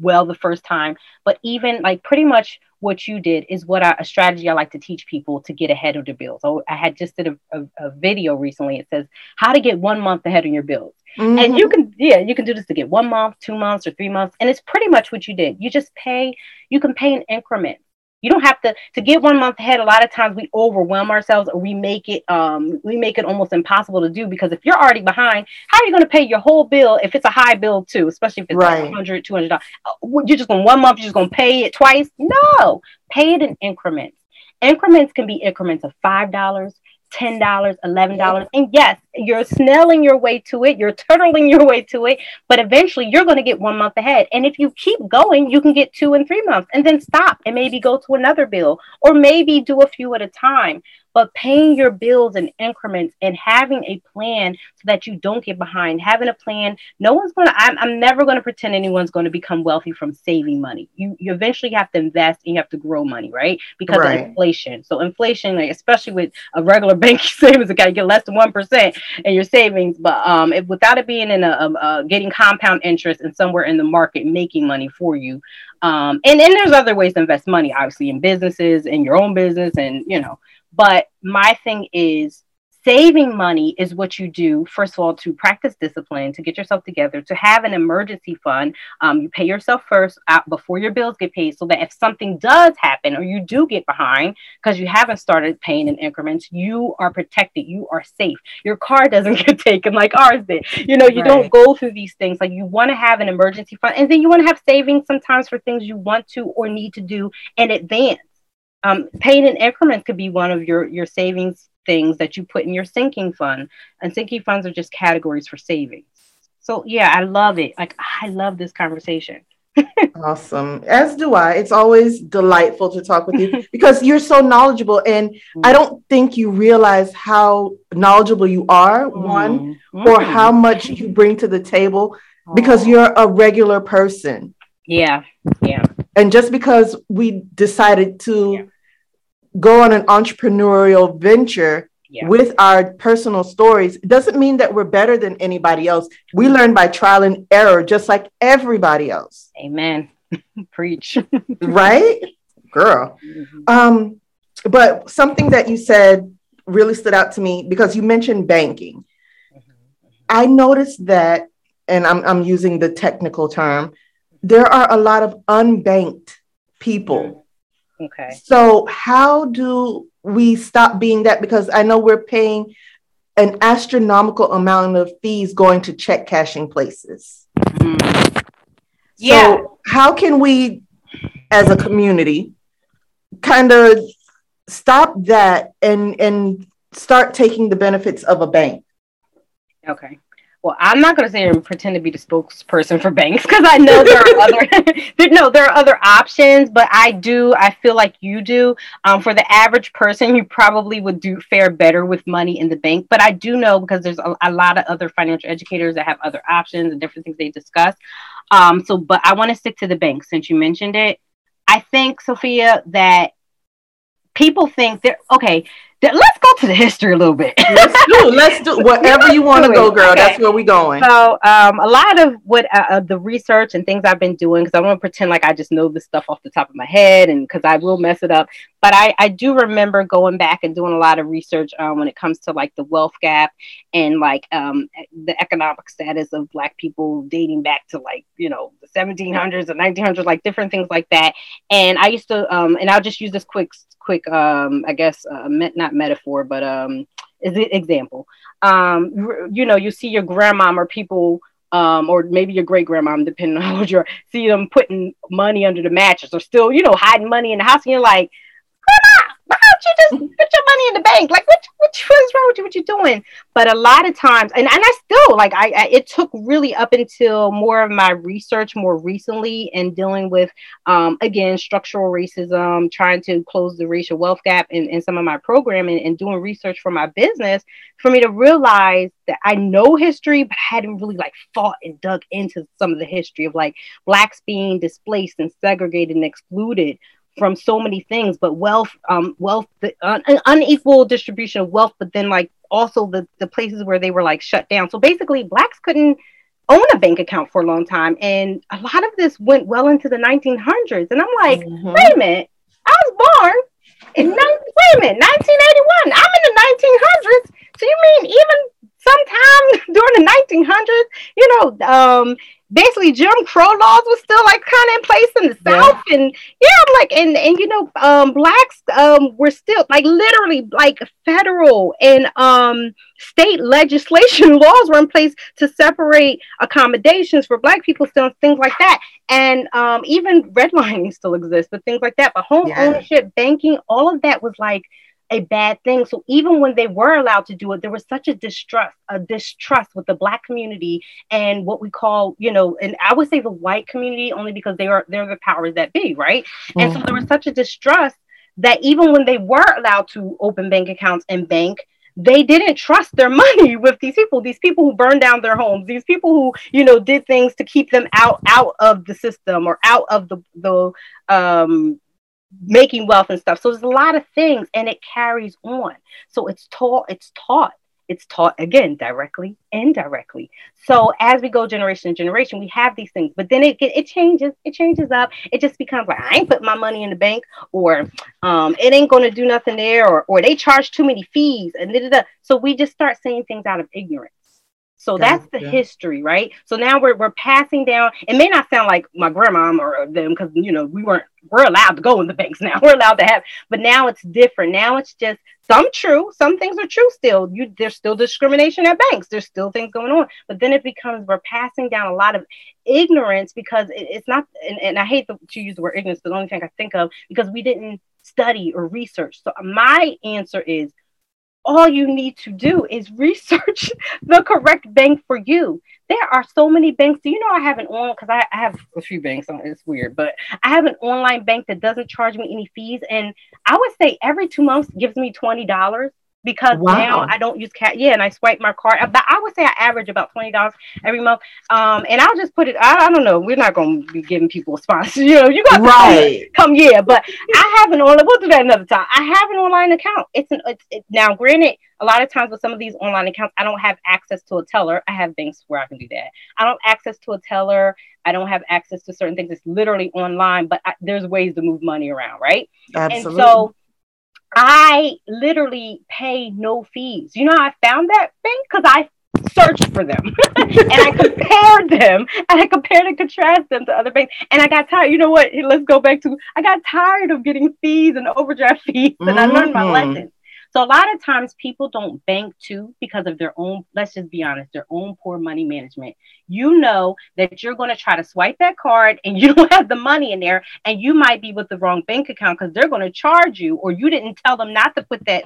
Speaker 1: well the first time, but even like pretty much what you did is what I, a strategy I like to teach people to get ahead of their bills. So I had just did a, a, a video recently. It says how to get one month ahead of your bills. Mm-hmm. And you can, yeah, you can do this to get one month, two months, or three months. And it's pretty much what you did. You just pay, you can pay an increment. You don't have to to get one month ahead. A lot of times we overwhelm ourselves or we make it um we make it almost impossible to do because if you're already behind, how are you going to pay your whole bill if it's a high bill too, especially if it's right. like 100 200 dollars. Uh, you're just going one month, you're just going to pay it twice? No. Pay it in increments. Increments can be increments of $5, $10, $11. And yes, you're snailing your way to it, you're turtling your way to it, but eventually you're going to get one month ahead. And if you keep going, you can get two and three months and then stop and maybe go to another bill or maybe do a few at a time but paying your bills in increments and having a plan so that you don't get behind. Having a plan no one's going to I'm, I'm never going to pretend anyone's going to become wealthy from saving money. You, you eventually have to invest and you have to grow money right? Because right. of inflation. So inflation like especially with a regular bank savings account you get less than 1% in your savings but um if, without it being in a, a, a getting compound interest and somewhere in the market making money for you um, and, then there's other ways to invest money, obviously, in businesses, in your own business, and you know, but my thing is saving money is what you do first of all to practice discipline to get yourself together to have an emergency fund. Um, you pay yourself first out before your bills get paid so that if something does happen or you do get behind because you haven't started paying in increments you are protected you are safe. Your car doesn't get taken like ours did. You know you right. don't go through these things like you want to have an emergency fund and then you want to have savings sometimes for things you want to or need to do in advance um, paying in increments could be one of your your savings things that you put in your sinking fund, and sinking funds are just categories for savings. So yeah, I love it. Like I love this conversation.
Speaker 2: awesome. As do I. It's always delightful to talk with you because you're so knowledgeable. And mm. I don't think you realize how knowledgeable you are, one, mm. or how much you bring to the table because you're a regular person.
Speaker 1: Yeah. Yeah.
Speaker 2: And just because we decided to yeah go on an entrepreneurial venture yeah. with our personal stories it doesn't mean that we're better than anybody else. We learn by trial and error, just like everybody else.
Speaker 1: Amen. Preach.
Speaker 2: right? Girl. Mm-hmm. Um, but something that you said really stood out to me because you mentioned banking. Mm-hmm. I noticed that, and I'm, I'm using the technical term, there are a lot of unbanked people
Speaker 1: Okay.
Speaker 2: So how do we stop being that? Because I know we're paying an astronomical amount of fees going to check cashing places. Mm-hmm. Yeah. So how can we, as a community, kind of stop that and and start taking the benefits of a bank?
Speaker 1: Okay well, I'm not going to say and pretend to be the spokesperson for banks because I know there are other no, there are other options, but I do. I feel like you do. Um, for the average person, you probably would do fare better with money in the bank. But I do know because there's a, a lot of other financial educators that have other options and different things they discuss. Um, so, but I want to stick to the bank since you mentioned it. I think Sophia that people think that okay let's go to the history a little bit.
Speaker 2: let's do. Let's do whatever you want to go, girl. Okay. That's where we're going.
Speaker 1: So, um, a lot of what uh, uh the research and things I've been doing, because I want to pretend like I just know this stuff off the top of my head, and because I will mess it up. But I, I do remember going back and doing a lot of research um, when it comes to like the wealth gap and like um, the economic status of Black people dating back to like you know the 1700s and 1900s, like different things like that. And I used to, um, and I'll just use this quick quick um i guess uh, not metaphor but um is it example. Um you know you see your grandmom or people um, or maybe your great grandmom, depending on old you are, see them putting money under the mattress or still, you know, hiding money in the house, and you're like, you just put your money in the bank? Like, what, what, what's wrong with you? What you doing? But a lot of times, and, and I still like, I, I, it took really up until more of my research more recently and dealing with, um, again, structural racism, trying to close the racial wealth gap in, in some of my programming and doing research for my business for me to realize that I know history, but I hadn't really like fought and dug into some of the history of like blacks being displaced and segregated and excluded from so many things, but wealth, um, wealth, the uh, unequal distribution of wealth, but then like also the the places where they were like shut down. So basically, blacks couldn't own a bank account for a long time, and a lot of this went well into the 1900s. And I'm like, mm-hmm. wait a minute, I was born in wait a minute, 1981. I'm in the 1900s. So you mean even sometime during the 1900s, you know, um, basically Jim Crow laws was still like kind of in place in the South, and yeah, I'm like, and and you know, um, blacks um were still like literally like federal and um state legislation laws were in place to separate accommodations for black people, still things like that, and um even redlining still exists, but things like that. But home yeah. ownership, banking, all of that was like a bad thing. So even when they were allowed to do it, there was such a distrust, a distrust with the black community and what we call, you know, and I would say the white community only because they are they're the powers that be, right? Mm-hmm. And so there was such a distrust that even when they were allowed to open bank accounts and bank, they didn't trust their money with these people these people who burned down their homes these people who you know did things to keep them out out of the system or out of the the um making wealth and stuff. So there's a lot of things and it carries on. So it's taught, it's taught. It's taught again directly, and indirectly. So as we go generation to generation, we have these things, but then it it changes. It changes up. It just becomes like I ain't put my money in the bank, or um, it ain't gonna do nothing there, or or they charge too many fees, and da, da, da. so we just start saying things out of ignorance. So that's the yeah. history, right? So now we're we're passing down. It may not sound like my grandma or them because you know we weren't we're allowed to go in the banks now. We're allowed to have, but now it's different. Now it's just some true, some things are true still. You there's still discrimination at banks. There's still things going on, but then it becomes we're passing down a lot of ignorance because it, it's not. And, and I hate the, to use the word ignorance, but the only thing I think of because we didn't study or research. So my answer is all you need to do is research the correct bank for you. There are so many banks. Do you know I have an on because I, I, have a few banks on it's weird, but I have an online bank that doesn't charge me any fees. And I would say every two months gives me twenty dollars because wow. now I don't use cash. Yeah, and I swipe my card. But I would say I average about twenty dollars every month. Um, and I'll just put it. I, I don't know. We're not going to be giving people a sponsor. You know, you got right. come, come. Yeah, but I have an online. We'll do that another time. I have an online account. It's an. It's it, now. Granted, a lot of times with some of these online accounts, I don't have access to a teller. I have things where I can do that. I don't access to a teller. I don't have access to certain things. It's literally online, but I, there's ways to move money around, right? Absolutely. And so I literally pay no fees. You know how I found that thing? Because I searched for them and I compared them and I compared and contrasted them to other banks. And I got tired. You know what? Let's go back to I got tired of getting fees and overdraft fees and mm-hmm. I learned my mm-hmm. lesson. So a lot of times people don't bank too because of their own, let's just be honest, their own poor money management. You know that you're going to try to swipe that card and you don't have the money in there and you might be with the wrong bank account because they're going to charge you or you didn't tell them not to put that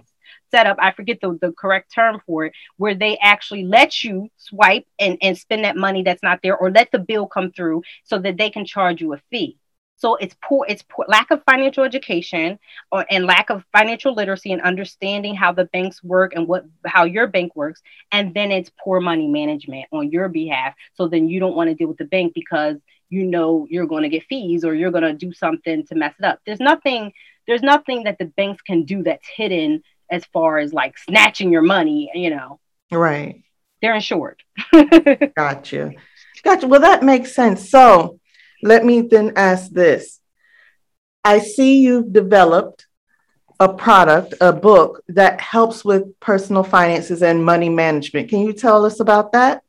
Speaker 1: setup i forget the, the correct term for it where they actually let you swipe and, and spend that money that's not there or let the bill come through so that they can charge you a fee so it's poor, it's poor, lack of financial education or, and lack of financial literacy and understanding how the banks work and what how your bank works. And then it's poor money management on your behalf. So then you don't want to deal with the bank because you know you're going to get fees or you're going to do something to mess it up. There's nothing, there's nothing that the banks can do that's hidden as far as like snatching your money, you know.
Speaker 2: Right.
Speaker 1: They're insured.
Speaker 2: gotcha. Gotcha. Well, that makes sense. So let me then ask this. I see you've developed a product, a book that helps with personal finances and money management. Can you tell us about that?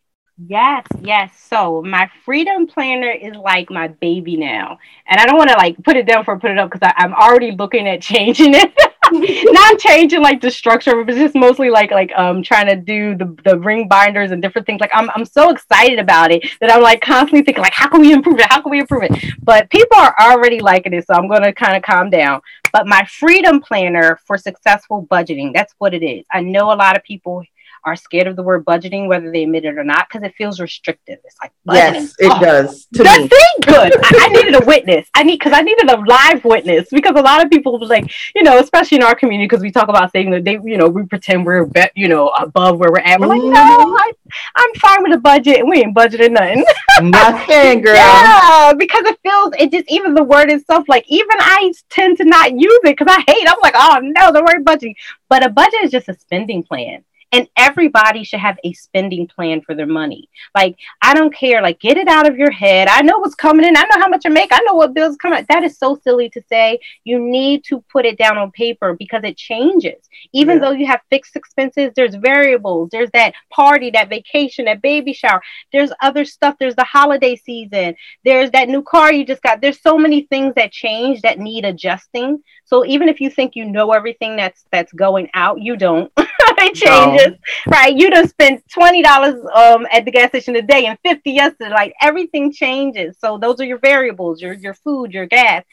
Speaker 1: Yes, yes. So my freedom planner is like my baby now, and I don't want to like put it down for put it up because I'm already looking at changing it. Not changing like the structure, but just mostly like like um trying to do the the ring binders and different things. Like I'm I'm so excited about it that I'm like constantly thinking like how can we improve it? How can we improve it? But people are already liking it, so I'm gonna kind of calm down. But my freedom planner for successful budgeting, that's what it is. I know a lot of people are scared of the word budgeting, whether they admit it or not, because it feels restrictive. It's like
Speaker 2: budgeting. yes, it oh, does.
Speaker 1: To me. good. I, I, needed a witness. I need because I needed a live witness because a lot of people was like, you know, especially in our community, because we talk about saving the day, you know, we pretend we're be, you know above where we're at. We're like, no, mm-hmm. I, I'm fine with a budget, and we ain't budgeting nothing.
Speaker 2: Nothing, girl.
Speaker 1: yeah, because it feels it just even the word itself. Like even I tend to not use it because I hate. I'm like, oh no, the word budgeting. But a budget is just a spending plan and everybody should have a spending plan for their money. Like, I don't care. Like, get it out of your head. I know what's coming in. I know how much I make. I know what bills come out. That is so silly to say. You need to put it down on paper because it changes. Even yeah. though you have fixed expenses, there's variables. There's that party, that vacation, that baby shower. There's other stuff. There's the holiday season. There's that new car you just got. There's so many things that change that need adjusting. So even if you think you know everything that's that's going out, you don't. it changes, no. right? You don't spend twenty dollars um at the gas station today and fifty yesterday. Like everything changes. So those are your variables, your your food, your gas.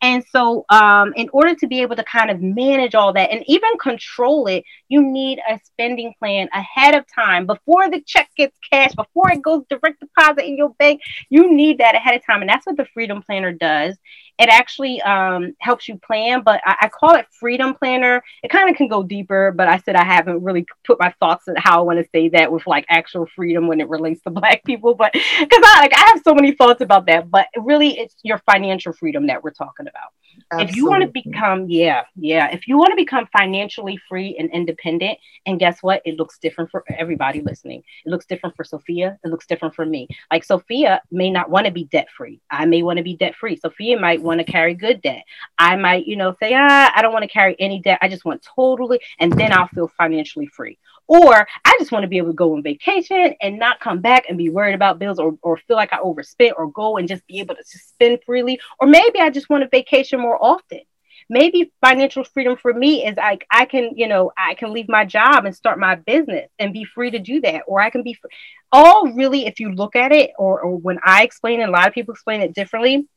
Speaker 1: And so, um, in order to be able to kind of manage all that and even control it, you need a spending plan ahead of time before the check gets cashed, before it goes direct deposit in your bank. You need that ahead of time. And that's what the Freedom Planner does it actually um, helps you plan, but I, I, call it Freedom Planner. It kind of can go deeper, but I said I haven't really put my thoughts on how I want to say that with like actual freedom when it relates to Black people. But because I like I have so many thoughts about that, but really it's your financial freedom that we're talking about. Absolutely. If you want to become, yeah, yeah, if you want to become financially free and independent, and guess what? It looks different for everybody listening. It looks different for Sophia. It looks different for me. Like Sophia may not want to be debt free. I may want to be debt free. Sophia might want to carry good debt. I might, you know, say, ah, I don't want to carry any debt. I just want totally, and then I'll feel financially free. Or I just want to be able to go on vacation and not come back and be worried about bills or, or feel like I overspent or go and just be able to spend freely. Or maybe I just want to vacation more often. Maybe financial freedom for me is like I can, you know, I can leave my job and start my business and be free to do that. Or I can be free. all really, if you look at it, or, or when I explain it, a lot of people explain it differently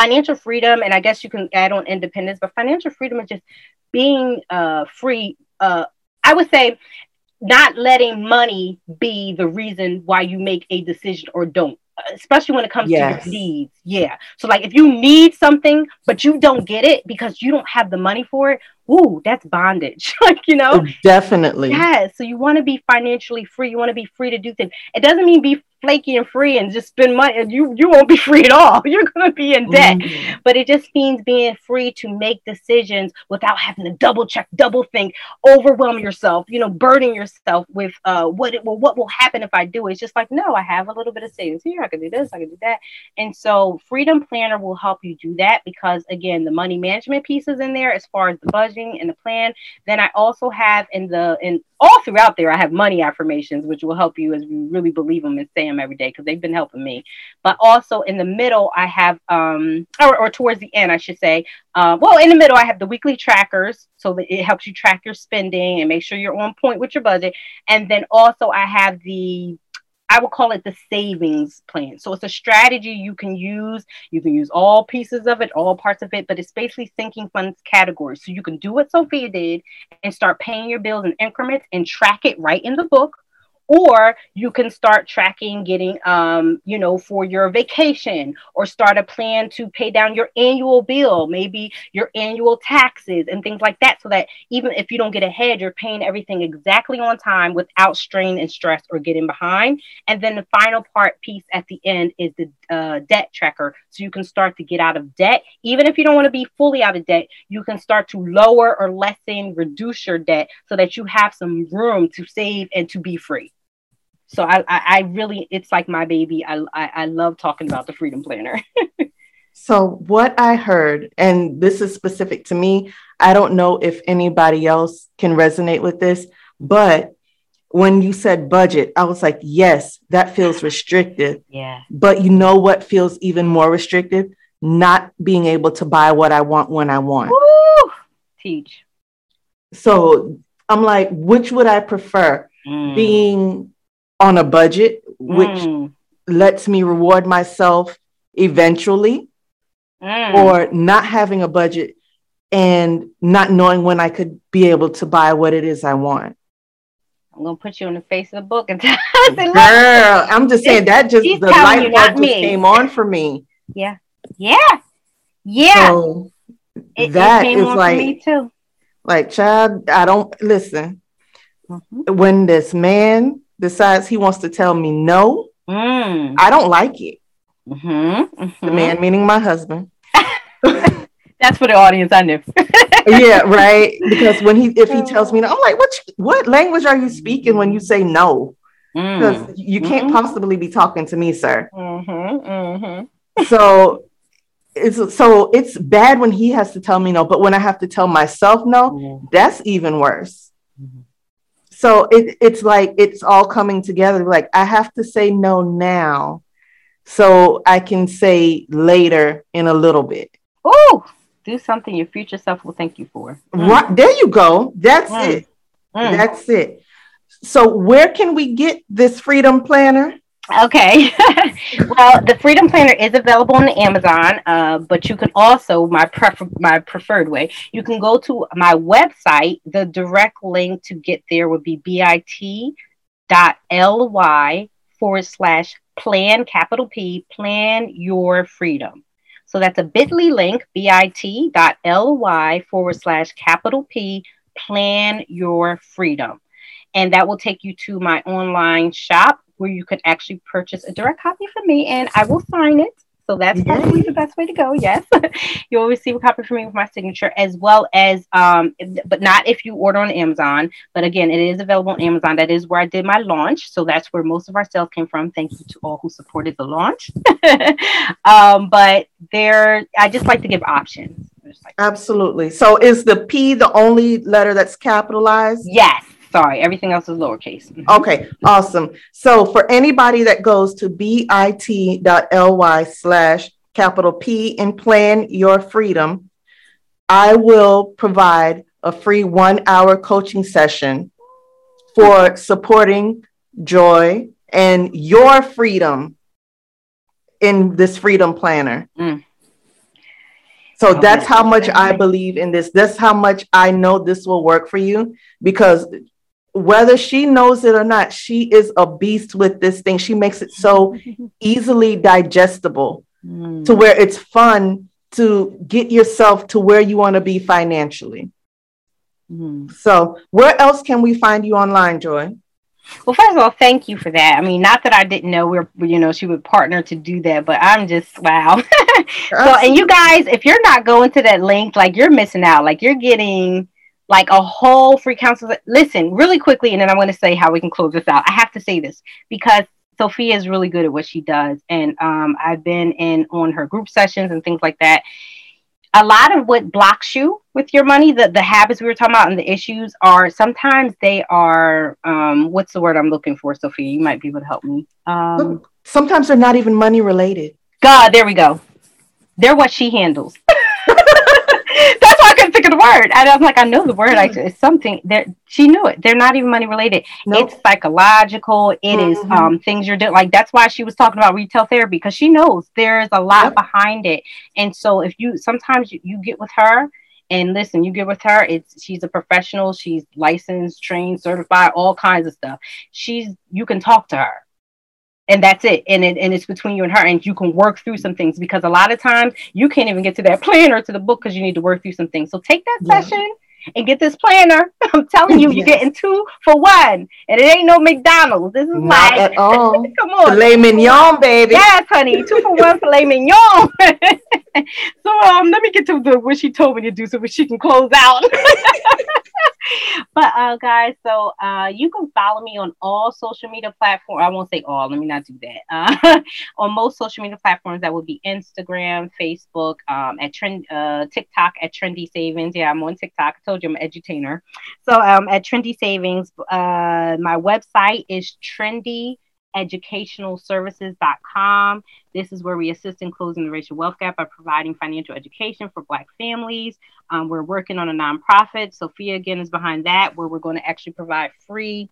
Speaker 1: financial freedom, and I guess you can add on independence, but financial freedom is just being uh, free. Uh, I would say not letting money be the reason why you make a decision or don't especially when it comes yes. to your needs yeah so like if you need something but you don't get it because you don't have the money for it ooh, that's bondage. like, you know?
Speaker 2: Definitely.
Speaker 1: Yeah. So you want to be financially free. You want to be free to do things. It doesn't mean be flaky and free and just spend money. And you you won't be free at all. You're gonna be in debt. Mm. But it just means being free to make decisions without having to double check, double think, overwhelm yourself, you know, burden yourself with uh what it will what will happen if I do it. It's just like, no, I have a little bit of savings here. I can do this, I can do that. And so Freedom Planner will help you do that because again, the money management piece is in there as far as the budget in the plan. Then I also have in the in all throughout there, I have money affirmations, which will help you as you really believe them and say them every day because they've been helping me. But also in the middle, I have um or, or towards the end, I should say. Uh, well, in the middle, I have the weekly trackers, so that it helps you track your spending and make sure you're on point with your budget. And then also, I have the I would call it the savings plan. So it's a strategy you can use. You can use all pieces of it, all parts of it, but it's basically sinking funds categories. So you can do what Sophia did and start paying your bills in increments and track it right in the book or you can start tracking getting um, you know for your vacation or start a plan to pay down your annual bill maybe your annual taxes and things like that so that even if you don't get ahead you're paying everything exactly on time without strain and stress or getting behind. And then the final part piece at the end is the uh, debt tracker. So you can start to get out of debt. Even if you don't want to be fully out of debt you can start to lower or lessen reduce your debt so that you have some room to save and to be free so I, I, I really, it's like my baby. I, I, I love talking about the Freedom Planner.
Speaker 2: so what I heard, and this is specific to me, I don't know if anybody else can resonate with this, but when you said budget, I was like, yes, that feels restrictive.
Speaker 1: Yeah.
Speaker 2: But you know what feels even more restrictive? Not being able to buy what I want when I want.
Speaker 1: Woo! Teach.
Speaker 2: So I'm like, which would I prefer? Mm. Being on a budget, which mm. lets me reward myself eventually, mm. or not having a budget and not knowing when I could be able to buy what it is I want.
Speaker 1: I'm gonna put you on the face of the book and
Speaker 2: tell Girl, I'm just saying that just the light bulb just came on for me.
Speaker 1: Yeah. Yeah. Yeah. So
Speaker 2: it, that it is like me too. Like, child, I don't listen. Mm-hmm. When this man decides he wants to tell me no, mm. I don't like it. Mm-hmm, mm-hmm. The man, meaning my husband.
Speaker 1: That's for the audience. I knew.
Speaker 2: yeah, right. Because when he, if he tells me no, I'm like, what? What language are you speaking when you say no? Because mm. you can't mm-hmm. possibly be talking to me, sir. Mm-hmm, mm-hmm. So it's so it's bad when he has to tell me no, but when I have to tell myself no, that's even worse. So it, it's like it's all coming together. Like i have to say no now so i can say later in a little bit.
Speaker 1: Oh do something your future self will thank you for.
Speaker 2: Mm. right there you go. That's mm. it. Mm. that's it. So where can we get this freedom planner
Speaker 1: Okay. well, the Freedom Planner is available on Amazon, uh, but you can also my prefer my preferred way. You can go to my website. The direct link to get there would be bit.ly forward slash plan capital P plan your freedom. So that's a bit.ly link bit.ly forward slash capital P plan your freedom, and that will take you to my online shop where you can actually purchase a direct copy from me and I will sign it. So that's probably the best way to go. Yes, you'll receive a copy from me with my signature, as well as, um, but not if you order on Amazon. But again, it is available on Amazon. That is where I did my launch. So that's where most of our sales came from. Thank you to all who supported the launch. um, but there, I just like to give options.
Speaker 2: Like- Absolutely. So is the P the only letter that's capitalized?
Speaker 1: Yes. Sorry, everything else is lowercase.
Speaker 2: Mm-hmm. Okay, awesome. So for anybody that goes to bit.ly slash capital P and plan your freedom, I will provide a free one hour coaching session for supporting joy and your freedom in this freedom planner. Mm. So that's how much I believe in this. That's how much I know this will work for you because whether she knows it or not, she is a beast with this thing. She makes it so easily digestible mm. to where it's fun to get yourself to where you want to be financially. Mm. So, where else can we find you online, Joy?
Speaker 1: Well, first of all, thank you for that. I mean, not that I didn't know we are you know, she would partner to do that, but I'm just wow. so, and you guys, if you're not going to that link, like you're missing out. Like you're getting like a whole free council. Listen, really quickly, and then I'm going to say how we can close this out. I have to say this because Sophia is really good at what she does, and um, I've been in on her group sessions and things like that. a lot of what blocks you with your money, the, the habits we were talking about and the issues are sometimes they are um, what's the word I'm looking for, Sophia? You might be able to help me. Um,
Speaker 2: sometimes they're not even money related.
Speaker 1: God, there we go. They're what she handles. That's why I couldn't think of the word. And I was like, I know the word. Like it's something that she knew it. They're not even money related. Nope. It's psychological. It mm-hmm. is um, things you're doing. Like that's why she was talking about retail therapy because she knows there's a lot yep. behind it. And so if you sometimes you, you get with her and listen, you get with her. It's she's a professional. She's licensed, trained, certified, all kinds of stuff. She's you can talk to her and that's it. And, it and it's between you and her and you can work through some things because a lot of times you can't even get to that plan or to the book because you need to work through some things. So take that yeah. session and get this planner. I'm telling you yes. you're getting two for one and it ain't no mcdonald's. This is Not like
Speaker 2: at all. come on. Filet mignon baby.
Speaker 1: Yes honey. Two for one filet mignon. So um let me get to the what she told me to do so she can close out but uh, guys, so uh, you can follow me on all social media platforms. I won't say all. Let me not do that. Uh, on most social media platforms, that would be Instagram, Facebook, um, at trend, uh, TikTok at Trendy Savings. Yeah, I'm on TikTok. I told you I'm an edutainer. So um, at Trendy Savings, uh, my website is trendy educationalservices.com. This is where we assist in closing the racial wealth gap by providing financial education for Black families. Um, we're working on a nonprofit. Sophia, again, is behind that, where we're going to actually provide free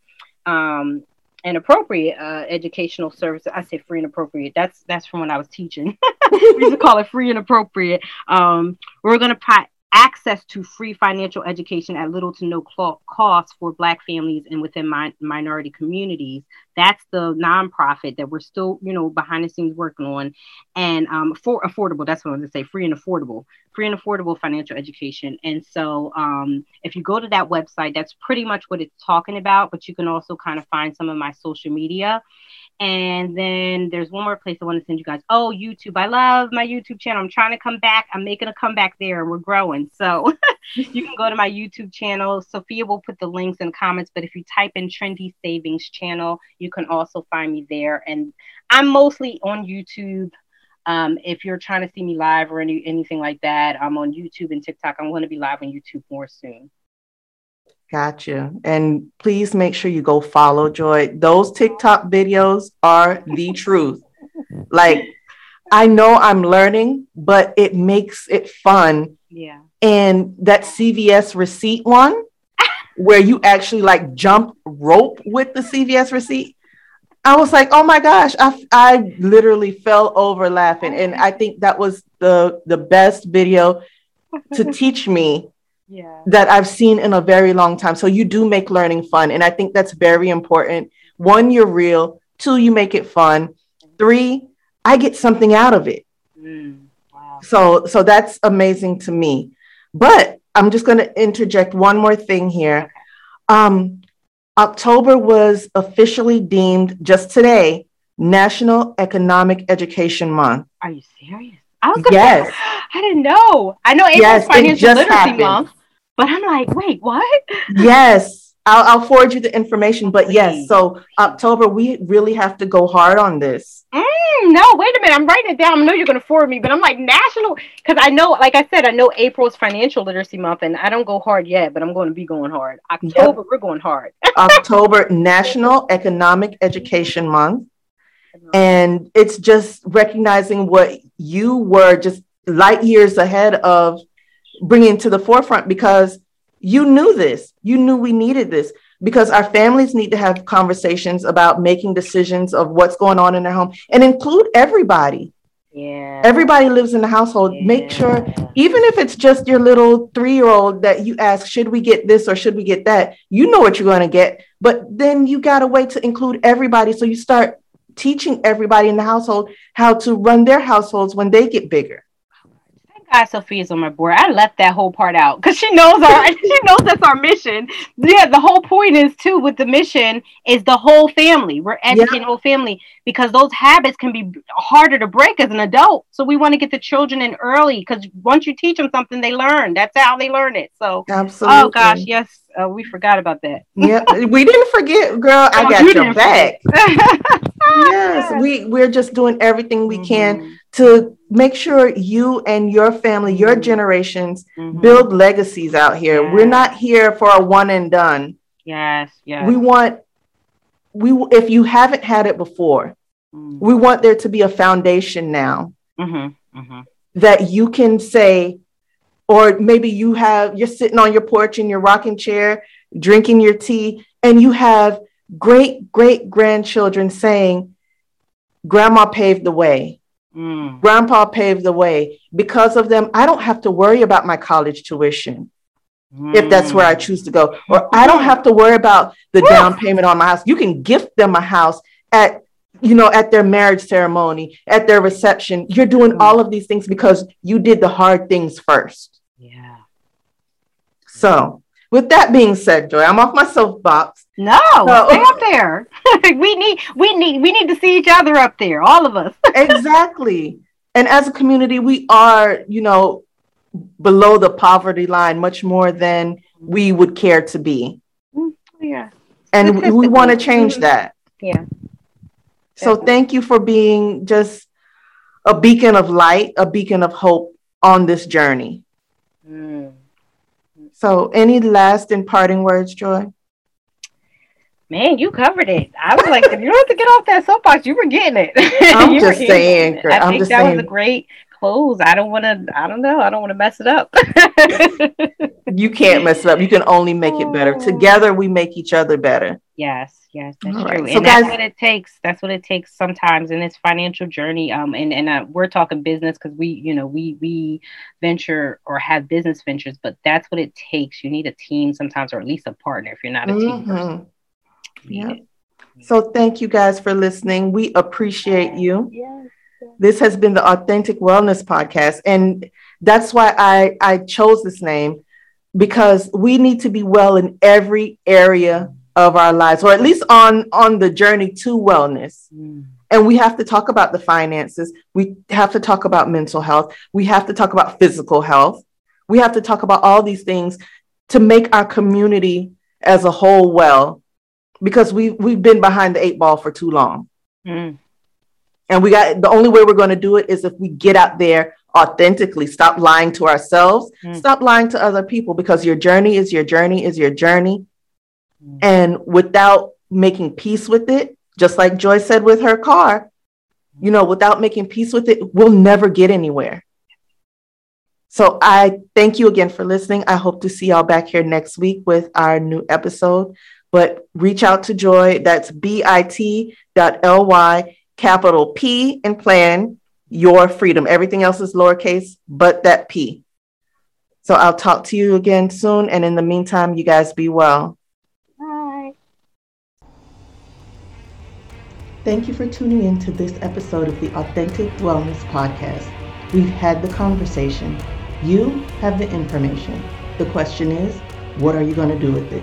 Speaker 1: um, and appropriate uh, educational services. I say free and appropriate. That's that's from when I was teaching. we used to call it free and appropriate. Um, we're going to pro- access to free financial education at little to no cost for Black families and within mi- minority communities. That's the nonprofit that we're still, you know, behind the scenes working on, and um, for affordable. That's what I was going to say, free and affordable, free and affordable financial education. And so, um, if you go to that website, that's pretty much what it's talking about. But you can also kind of find some of my social media. And then there's one more place I want to send you guys. Oh, YouTube. I love my YouTube channel. I'm trying to come back. I'm making a comeback there and we're growing. So you can go to my YouTube channel. Sophia will put the links in the comments. But if you type in Trendy Savings Channel, you can also find me there. And I'm mostly on YouTube. Um, if you're trying to see me live or any anything like that, I'm on YouTube and TikTok. I'm going to be live on YouTube more soon.
Speaker 2: Gotcha. And please make sure you go follow Joy. Those TikTok videos are the truth. Like, I know I'm learning, but it makes it fun.
Speaker 1: Yeah.
Speaker 2: And that CVS receipt one, where you actually like jump rope with the CVS receipt, I was like, oh my gosh, I, I literally fell over laughing. And I think that was the, the best video to teach me
Speaker 1: yeah.
Speaker 2: that I've seen in a very long time. So you do make learning fun. And I think that's very important. One, you're real. Two, you make it fun. Three, I get something out of it. Mm, wow. So so that's amazing to me. But I'm just going to interject one more thing here. Um, October was officially deemed just today National Economic Education Month.
Speaker 1: Are you serious? I was going yes. Say, I didn't know. I know April's yes, Financial Literacy happened. Month, but I'm like, wait, what?
Speaker 2: yes. I'll, I'll forward you the information. But yes, so October, we really have to go hard on this.
Speaker 1: Mm, no, wait a minute. I'm writing it down. I know you're going to forward me, but I'm like national because I know, like I said, I know April's financial literacy month, and I don't go hard yet, but I'm going to be going hard. October, yep. we're going hard.
Speaker 2: October, National Economic Education Month. And it's just recognizing what you were just light years ahead of bringing to the forefront because you knew this. You knew we needed this because our families need to have conversations about making decisions of what's going on in their home and include everybody.
Speaker 1: Yeah.
Speaker 2: Everybody lives in the household. Yeah. Make sure, even if it's just your little three year old that you ask, should we get this or should we get that? You know what you're going to get. But then you got a way to include everybody. So you start teaching everybody in the household how to run their households when they get bigger.
Speaker 1: God Sophia's on my board. I left that whole part out because she knows our she knows that's our mission. Yeah, the whole point is too with the mission is the whole family. We're educating the whole family because those habits can be harder to break as an adult. So we want to get the children in early because once you teach them something, they learn. That's how they learn it. So
Speaker 2: absolutely. Oh
Speaker 1: gosh, yes, uh, we forgot about that.
Speaker 2: yeah, we didn't forget, girl. I oh, got you your back. yes, we we're just doing everything we mm-hmm. can to make sure you and your family, your mm-hmm. generations mm-hmm. build legacies out here. Yes. We're not here for a one and done.
Speaker 1: Yes, yes.
Speaker 2: We want we if you haven't had it before, mm-hmm. we want there to be a foundation now mm-hmm. Mm-hmm. that you can say, or maybe you have you're sitting on your porch in your rocking chair, drinking your tea, and you have great great grandchildren saying, "Grandma paved the way." Mm. Grandpa paved the way. Because of them, I don't have to worry about my college tuition mm. if that's where I mm. choose to go. Or I don't have to worry about the down payment on my house. You can gift them a house at you know at their marriage ceremony, at their reception. You're doing mm. all of these things because you did the hard things first.
Speaker 1: Yeah.
Speaker 2: So, with that being said, Joy, I'm off my soapbox.
Speaker 1: No, so, stay up there. we need we need we need to see each other up there, all of us.
Speaker 2: exactly. And as a community, we are, you know, below the poverty line much more than we would care to be.
Speaker 1: Mm, yeah.
Speaker 2: And we want to change mm-hmm. that.
Speaker 1: Yeah.
Speaker 2: So thank you for being just a beacon of light, a beacon of hope on this journey. Mm. So, any last and parting words, Joy?
Speaker 1: Man, you covered it. I was like, if you don't have to get off that soapbox, you were getting it.
Speaker 2: I'm just saying.
Speaker 1: I
Speaker 2: I'm
Speaker 1: think that saying. was a great close. I don't want to. I don't know. I don't want to mess it up.
Speaker 2: you can't mess it up. You can only make it better. Oh. Together, we make each other better.
Speaker 1: Yes, yes, that's All true. Right. So and guys, that's what it takes. That's what it takes sometimes in this financial journey. Um, and and uh, we're talking business because we, you know, we we venture or have business ventures, but that's what it takes. You need a team sometimes, or at least a partner if you're not a mm-hmm. team person.
Speaker 2: Yeah. So thank you guys for listening. We appreciate you. Yes. This has been the Authentic Wellness Podcast. And that's why I, I chose this name because we need to be well in every area of our lives, or at least on, on the journey to wellness. Mm. And we have to talk about the finances. We have to talk about mental health. We have to talk about physical health. We have to talk about all these things to make our community as a whole well because we we've been behind the eight ball for too long. Mm. And we got the only way we're going to do it is if we get out there authentically, stop lying to ourselves, mm. stop lying to other people because your journey is your journey is your journey. Mm. And without making peace with it, just like Joy said with her car, you know, without making peace with it, we'll never get anywhere. So I thank you again for listening. I hope to see y'all back here next week with our new episode but reach out to Joy. That's bit.ly, capital P, and plan your freedom. Everything else is lowercase, but that P. So I'll talk to you again soon. And in the meantime, you guys be well.
Speaker 1: Bye.
Speaker 2: Thank you for tuning in to this episode of the Authentic Wellness Podcast. We've had the conversation. You have the information. The question is, what are you going to do with it?